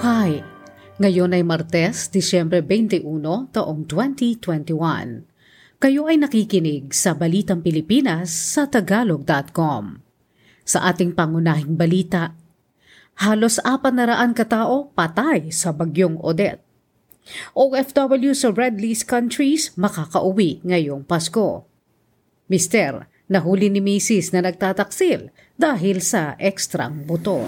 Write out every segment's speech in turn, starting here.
Mabuhay! Ngayon ay Martes, Disyembre 21, taong 2021. Kayo ay nakikinig sa Balitang Pilipinas sa Tagalog.com. Sa ating pangunahing balita, halos apat na raan katao patay sa bagyong Odette. OFW sa Red List countries makakauwi ngayong Pasko. Mister, nahuli ni Mrs. na nagtataksil dahil sa ekstrang buto.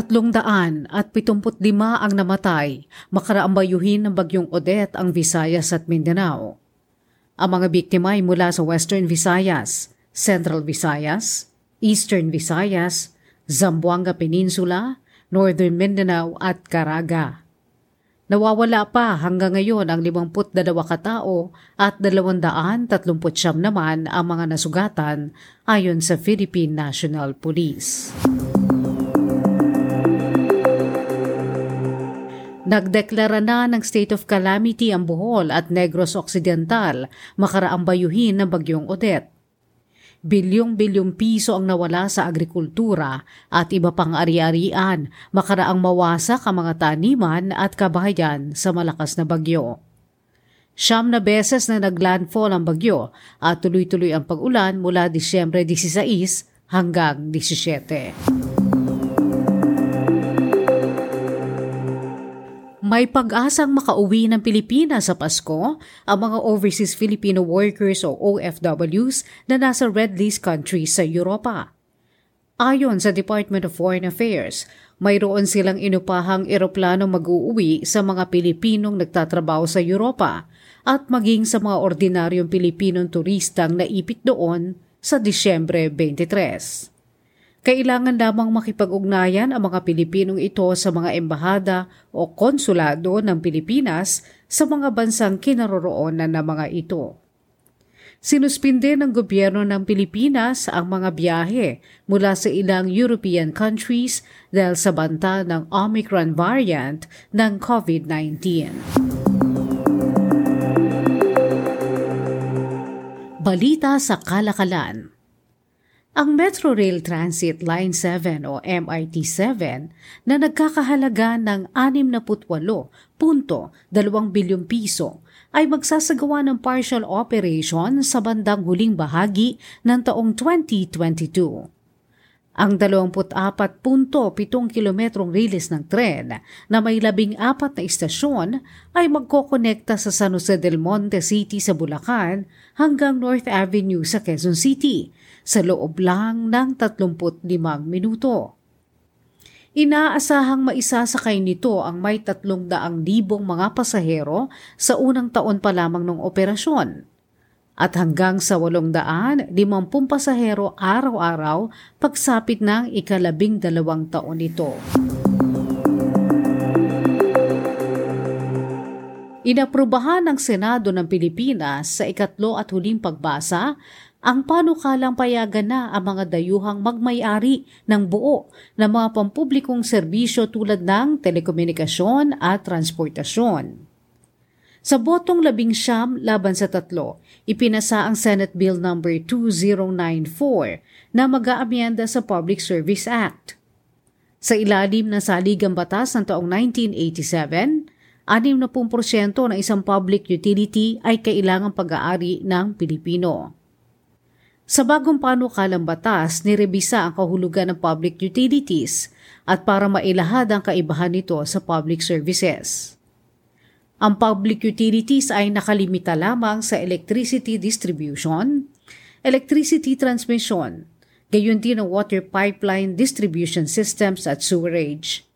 Tatlong daan at pitumput lima ang namatay makaraang bayuhin ng bagyong Odette ang Visayas at Mindanao. Ang mga biktima ay mula sa Western Visayas, Central Visayas, Eastern Visayas, Zamboanga Peninsula, Northern Mindanao at Caraga. Nawawala pa hanggang ngayon ang 52 katao at 239 naman ang mga nasugatan ayon sa Philippine National Police. Nagdeklara na ng state of calamity ang Bohol at Negros Occidental makaraang bayuhin ng bagyong Odette. Bilyong-bilyong piso ang nawala sa agrikultura at iba pang ari-arian makaraang mawasak ang mga taniman at kabahayan sa malakas na bagyo. Siyam na beses na naglandfall ang bagyo at tuloy-tuloy ang pag-ulan mula Disyembre 16 hanggang 17. May pag-asang makauwi ng Pilipinas sa Pasko ang mga overseas Filipino workers o OFWs na nasa red list countries sa Europa. Ayon sa Department of Foreign Affairs, mayroon silang inupahang eroplano mag-uuwi sa mga Pilipinong nagtatrabaho sa Europa at maging sa mga ordinaryong Pilipinong turistang naipit doon sa Disyembre 23. Kailangan lamang makipag-ugnayan ang mga Pilipinong ito sa mga embahada o konsulado ng Pilipinas sa mga bansang kinaroroonan ng mga ito. Sinuspinde ng gobyerno ng Pilipinas ang mga biyahe mula sa ilang European countries dahil sa banta ng Omicron variant ng COVID-19. Balita sa Kalakalan ang Metro Rail Transit Line 7 o MRT7 na nagkakahalaga ng 68.2 bilyong piso ay magsasagawa ng partial operation sa bandang huling bahagi ng taong 2022. Ang 24.7 kilometrong rilis ng tren na may labing apat na istasyon ay magkokonekta sa San Jose del Monte City sa Bulacan hanggang North Avenue sa Quezon City sa loob lang ng 35 minuto. Inaasahang maisasakay nito ang may 300,000 mga pasahero sa unang taon pa lamang ng operasyon at hanggang sa 850 pasahero araw-araw pagsapit ng ikalabing dalawang taon nito. Inaprubahan ng Senado ng Pilipinas sa ikatlo at huling pagbasa ang panukalang payagan na ang mga dayuhang magmay-ari ng buo ng mga pampublikong serbisyo tulad ng telekomunikasyon at transportasyon. Sa botong labing siyam laban sa tatlo, ipinasa ang Senate Bill No. 2094 na mag-aamyenda sa Public Service Act. Sa ilalim ng saligang batas ng taong 1987, 60% ng isang public utility ay kailangang pag-aari ng Pilipino. Sa bagong panukalang batas, nirebisa ang kahulugan ng public utilities at para mailahad ang kaibahan nito sa public services. Ang public utilities ay nakalimita lamang sa electricity distribution, electricity transmission, gayon din ang water pipeline distribution systems at sewerage.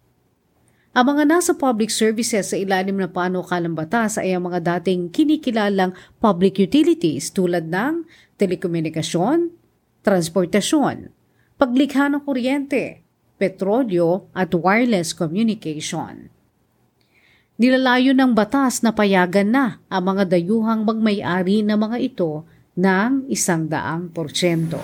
Ang mga nasa public services sa ilalim ng panukalang batas ay ang mga dating kinikilalang public utilities tulad ng telekomunikasyon, transportasyon, paglikha ng kuryente, petrolyo at wireless communication. Nilalayo ng batas na payagan na ang mga dayuhang magmay-ari ng mga ito ng isang daang porsyento.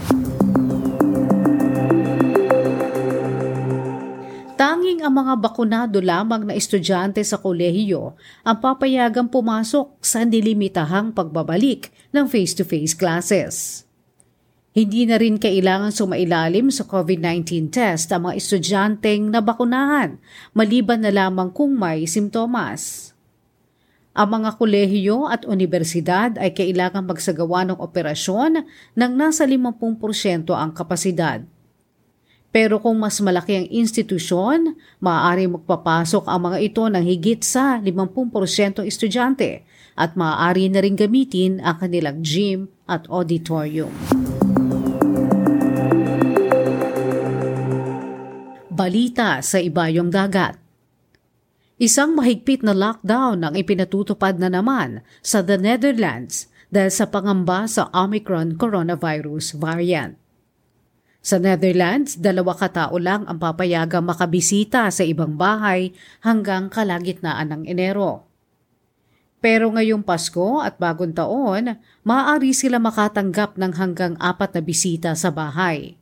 Tanging ang mga bakunado lamang na estudyante sa kolehiyo ang papayagang pumasok sa nilimitahang pagbabalik ng face-to-face classes. Hindi na rin kailangan sumailalim sa COVID-19 test ang mga estudyanteng nabakunahan, maliban na lamang kung may simptomas. Ang mga kolehiyo at universidad ay kailangan magsagawa ng operasyon ng nasa 50% ang kapasidad. Pero kung mas malaki ang institusyon, maaari magpapasok ang mga ito ng higit sa 50% estudyante at maaari na rin gamitin ang kanilang gym at auditorium. Balita sa ibayong dagat. Isang mahigpit na lockdown ang ipinatutupad na naman sa the Netherlands dahil sa pangamba sa Omicron coronavirus variant. Sa Netherlands, dalawa katao lang ang papayagang makabisita sa ibang bahay hanggang kalagitnaan ng Enero. Pero ngayong Pasko at bagong taon, maaari sila makatanggap ng hanggang apat na bisita sa bahay.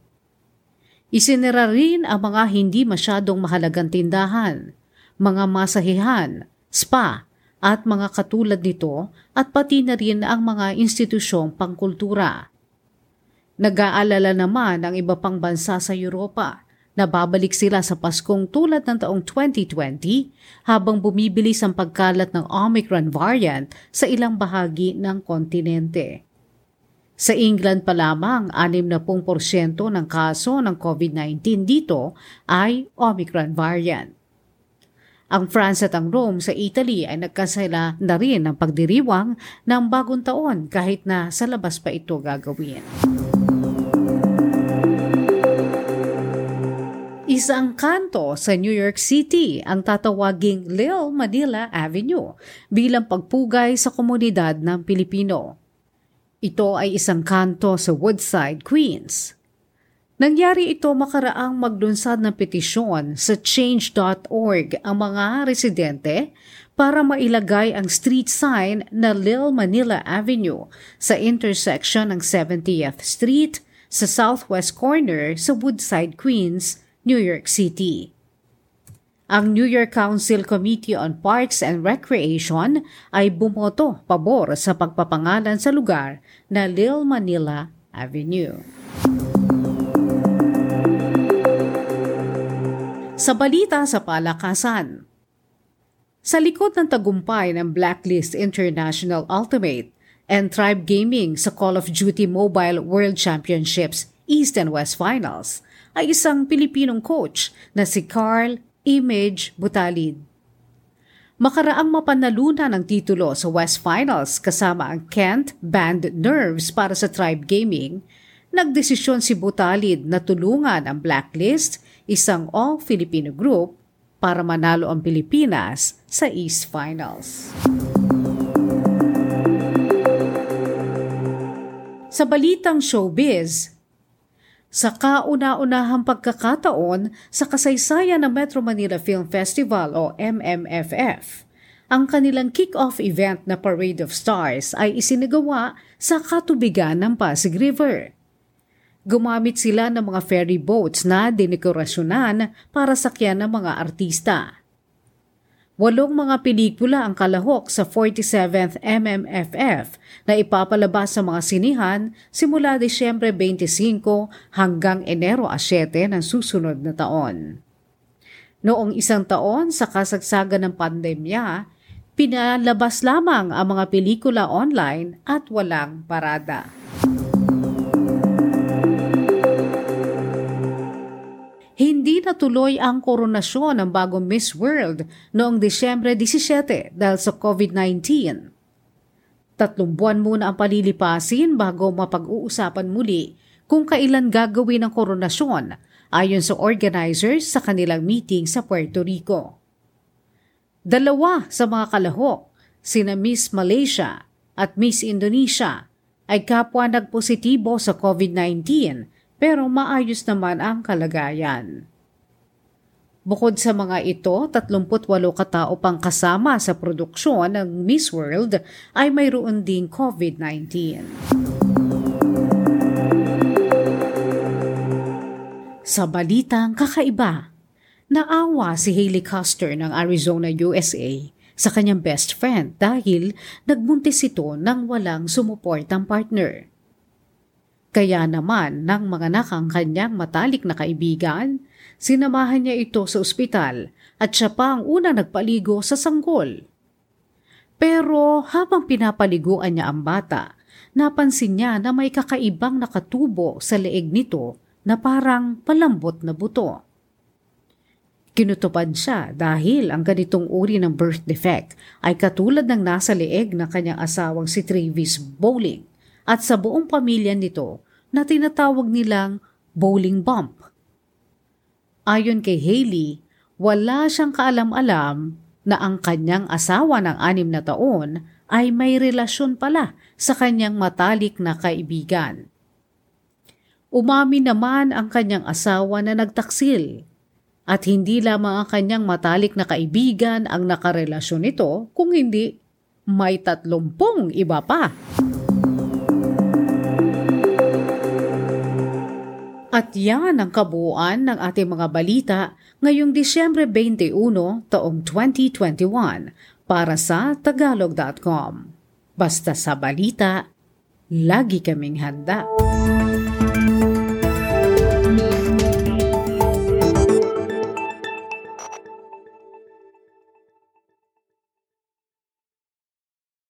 Isinira rin ang mga hindi masyadong mahalagang tindahan, mga masahihan, spa, at mga katulad nito at pati na rin ang mga institusyong pangkultura. Nag-aalala naman ang iba pang bansa sa Europa na babalik sila sa Paskong tulad ng taong 2020 habang bumibilis ang pagkalat ng Omicron variant sa ilang bahagi ng kontinente. Sa England pa lamang, 60% ng kaso ng COVID-19 dito ay Omicron variant. Ang France at ang Rome sa Italy ay nagkasala na rin ng pagdiriwang ng bagong taon kahit na sa labas pa ito gagawin. Isang kanto sa New York City ang tatawaging Lil Manila Avenue bilang pagpugay sa komunidad ng Pilipino. Ito ay isang kanto sa Woodside, Queens. Nangyari ito makaraang maglunsad ng petisyon sa change.org ang mga residente para mailagay ang street sign na Lil Manila Avenue sa intersection ng 70th Street sa southwest corner sa Woodside, Queens, New York City. Ang New York Council Committee on Parks and Recreation ay bumoto pabor sa pagpapangalan sa lugar na Lil Manila Avenue. Sa balita sa palakasan, sa likod ng tagumpay ng Blacklist International Ultimate and Tribe Gaming sa Call of Duty Mobile World Championships East and West Finals ay isang Pilipinong coach na si Carl Image Butalid. Makaraang mapanalunan ng titulo sa West Finals kasama ang Kent Band Nerves para sa Tribe Gaming, nagdesisyon si Butalid na tulungan ang Blacklist, isang all-Filipino group, para manalo ang Pilipinas sa East Finals. Sa balitang showbiz, sa kauna-unahang pagkakataon sa kasaysayan ng Metro Manila Film Festival o MMFF. Ang kanilang kick-off event na Parade of Stars ay isinagawa sa katubigan ng Pasig River. Gumamit sila ng mga ferry boats na dinekorasyonan para sakyan ng mga artista. Walong mga pelikula ang kalahok sa 47th MMFF na ipapalabas sa mga sinihan simula Disyembre 25 hanggang Enero 7 ng susunod na taon. Noong isang taon sa kasagsagan ng pandemya, pinalabas lamang ang mga pelikula online at walang parada. Hindi natuloy ang koronasyon ng bagong Miss World noong Disyembre 17 dahil sa COVID-19. Tatlong buwan muna ang palilipasin bago mapag-uusapan muli kung kailan gagawin ang koronasyon ayon sa organizers sa kanilang meeting sa Puerto Rico. Dalawa sa mga kalahok, sina Miss Malaysia at Miss Indonesia, ay kapwa nagpositibo sa COVID-19 pero maayos naman ang kalagayan. Bukod sa mga ito, 38 katao pang kasama sa produksyon ng Miss World ay mayroon ding COVID-19. Sa balitang kakaiba, naawa si Hailey Custer ng Arizona, USA sa kanyang best friend dahil nagbuntis ito nang walang sumuportang partner. Kaya naman nang manganak ang kanyang matalik na kaibigan, sinamahan niya ito sa ospital at siya pa ang una nagpaligo sa sanggol. Pero habang pinapaliguan niya ang bata, napansin niya na may kakaibang nakatubo sa leeg nito na parang palambot na buto. Kinutupad siya dahil ang ganitong uri ng birth defect ay katulad ng nasa leeg ng kanyang asawang si Travis Bowling at sa buong pamilya nito na tinatawag nilang bowling bump. Ayon kay Haley, wala siyang kaalam-alam na ang kanyang asawa ng anim na taon ay may relasyon pala sa kanyang matalik na kaibigan. Umami naman ang kanyang asawa na nagtaksil at hindi lamang ang kanyang matalik na kaibigan ang nakarelasyon nito, kung hindi, may tatlumpong iba pa. At yan ang kabuuan ng ating mga balita ngayong Disyembre 21 taong 2021 para sa tagalog.com. Basta sa balita, lagi kaming handa.